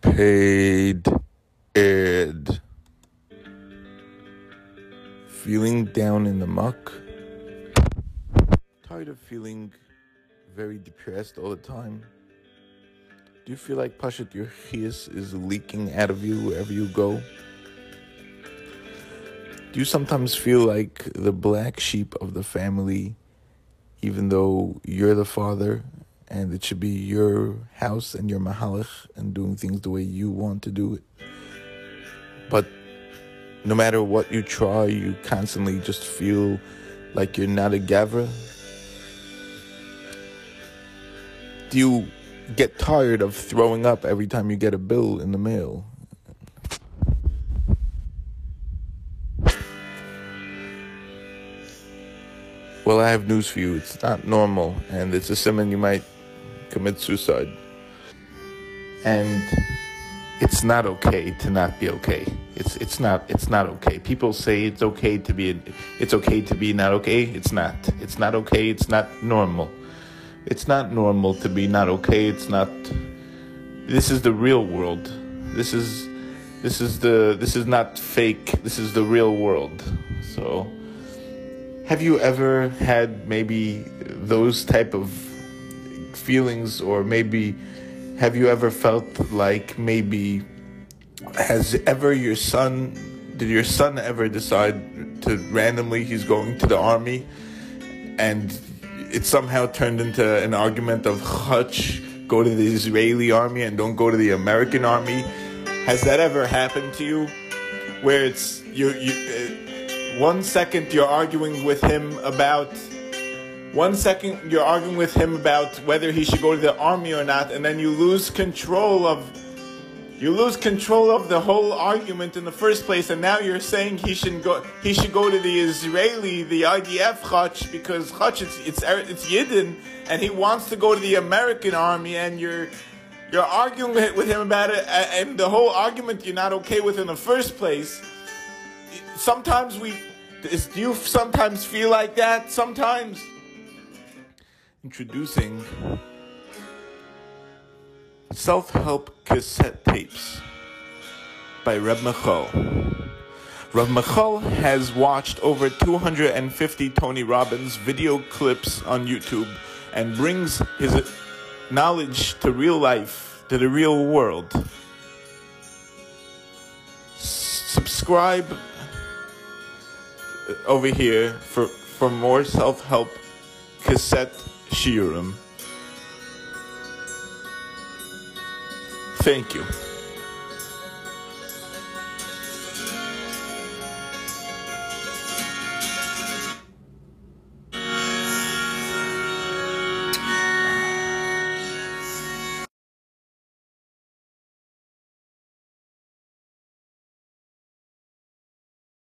Paid Ed. Feeling down in the muck? Tired of feeling very depressed all the time? Do you feel like Pashat your chias is leaking out of you wherever you go? Do you sometimes feel like the black sheep of the family, even though you're the father and it should be your house and your mahalach and doing things the way you want to do it. But no matter what you try, you constantly just feel like you're not a gavra. Do you get tired of throwing up every time you get a bill in the mail? Well, I have news for you. It's not normal, and it's a siman you might commit suicide. And it's not okay to not be okay. It's it's not it's not okay. People say it's okay to be it's okay to be not okay. It's not. It's not okay. It's not normal. It's not normal to be not okay. It's not this is the real world. This is this is the this is not fake. This is the real world. So have you ever had maybe those type of feelings or maybe have you ever felt like maybe has ever your son did your son ever decide to randomly he's going to the army? And it somehow turned into an argument of hutch go to the israeli army and don't go to the american army. Has that ever happened to you? Where it's you you uh, one second you're arguing with him about one second you're arguing with him about whether he should go to the army or not, and then you lose control of you lose control of the whole argument in the first place, and now you're saying he should go he should go to the Israeli, the IDF Chach, because Chach it's it's it's Yidden, and he wants to go to the American army, and you're you're arguing with him about it, and the whole argument you're not okay with in the first place. Sometimes we, do you sometimes feel like that? Sometimes introducing Self Help Cassette Tapes by Reb Michal. Reb Michal has watched over 250 Tony Robbins video clips on YouTube and brings his knowledge to real life, to the real world. subscribe over here for, for more self help cassette shiurim. Thank you.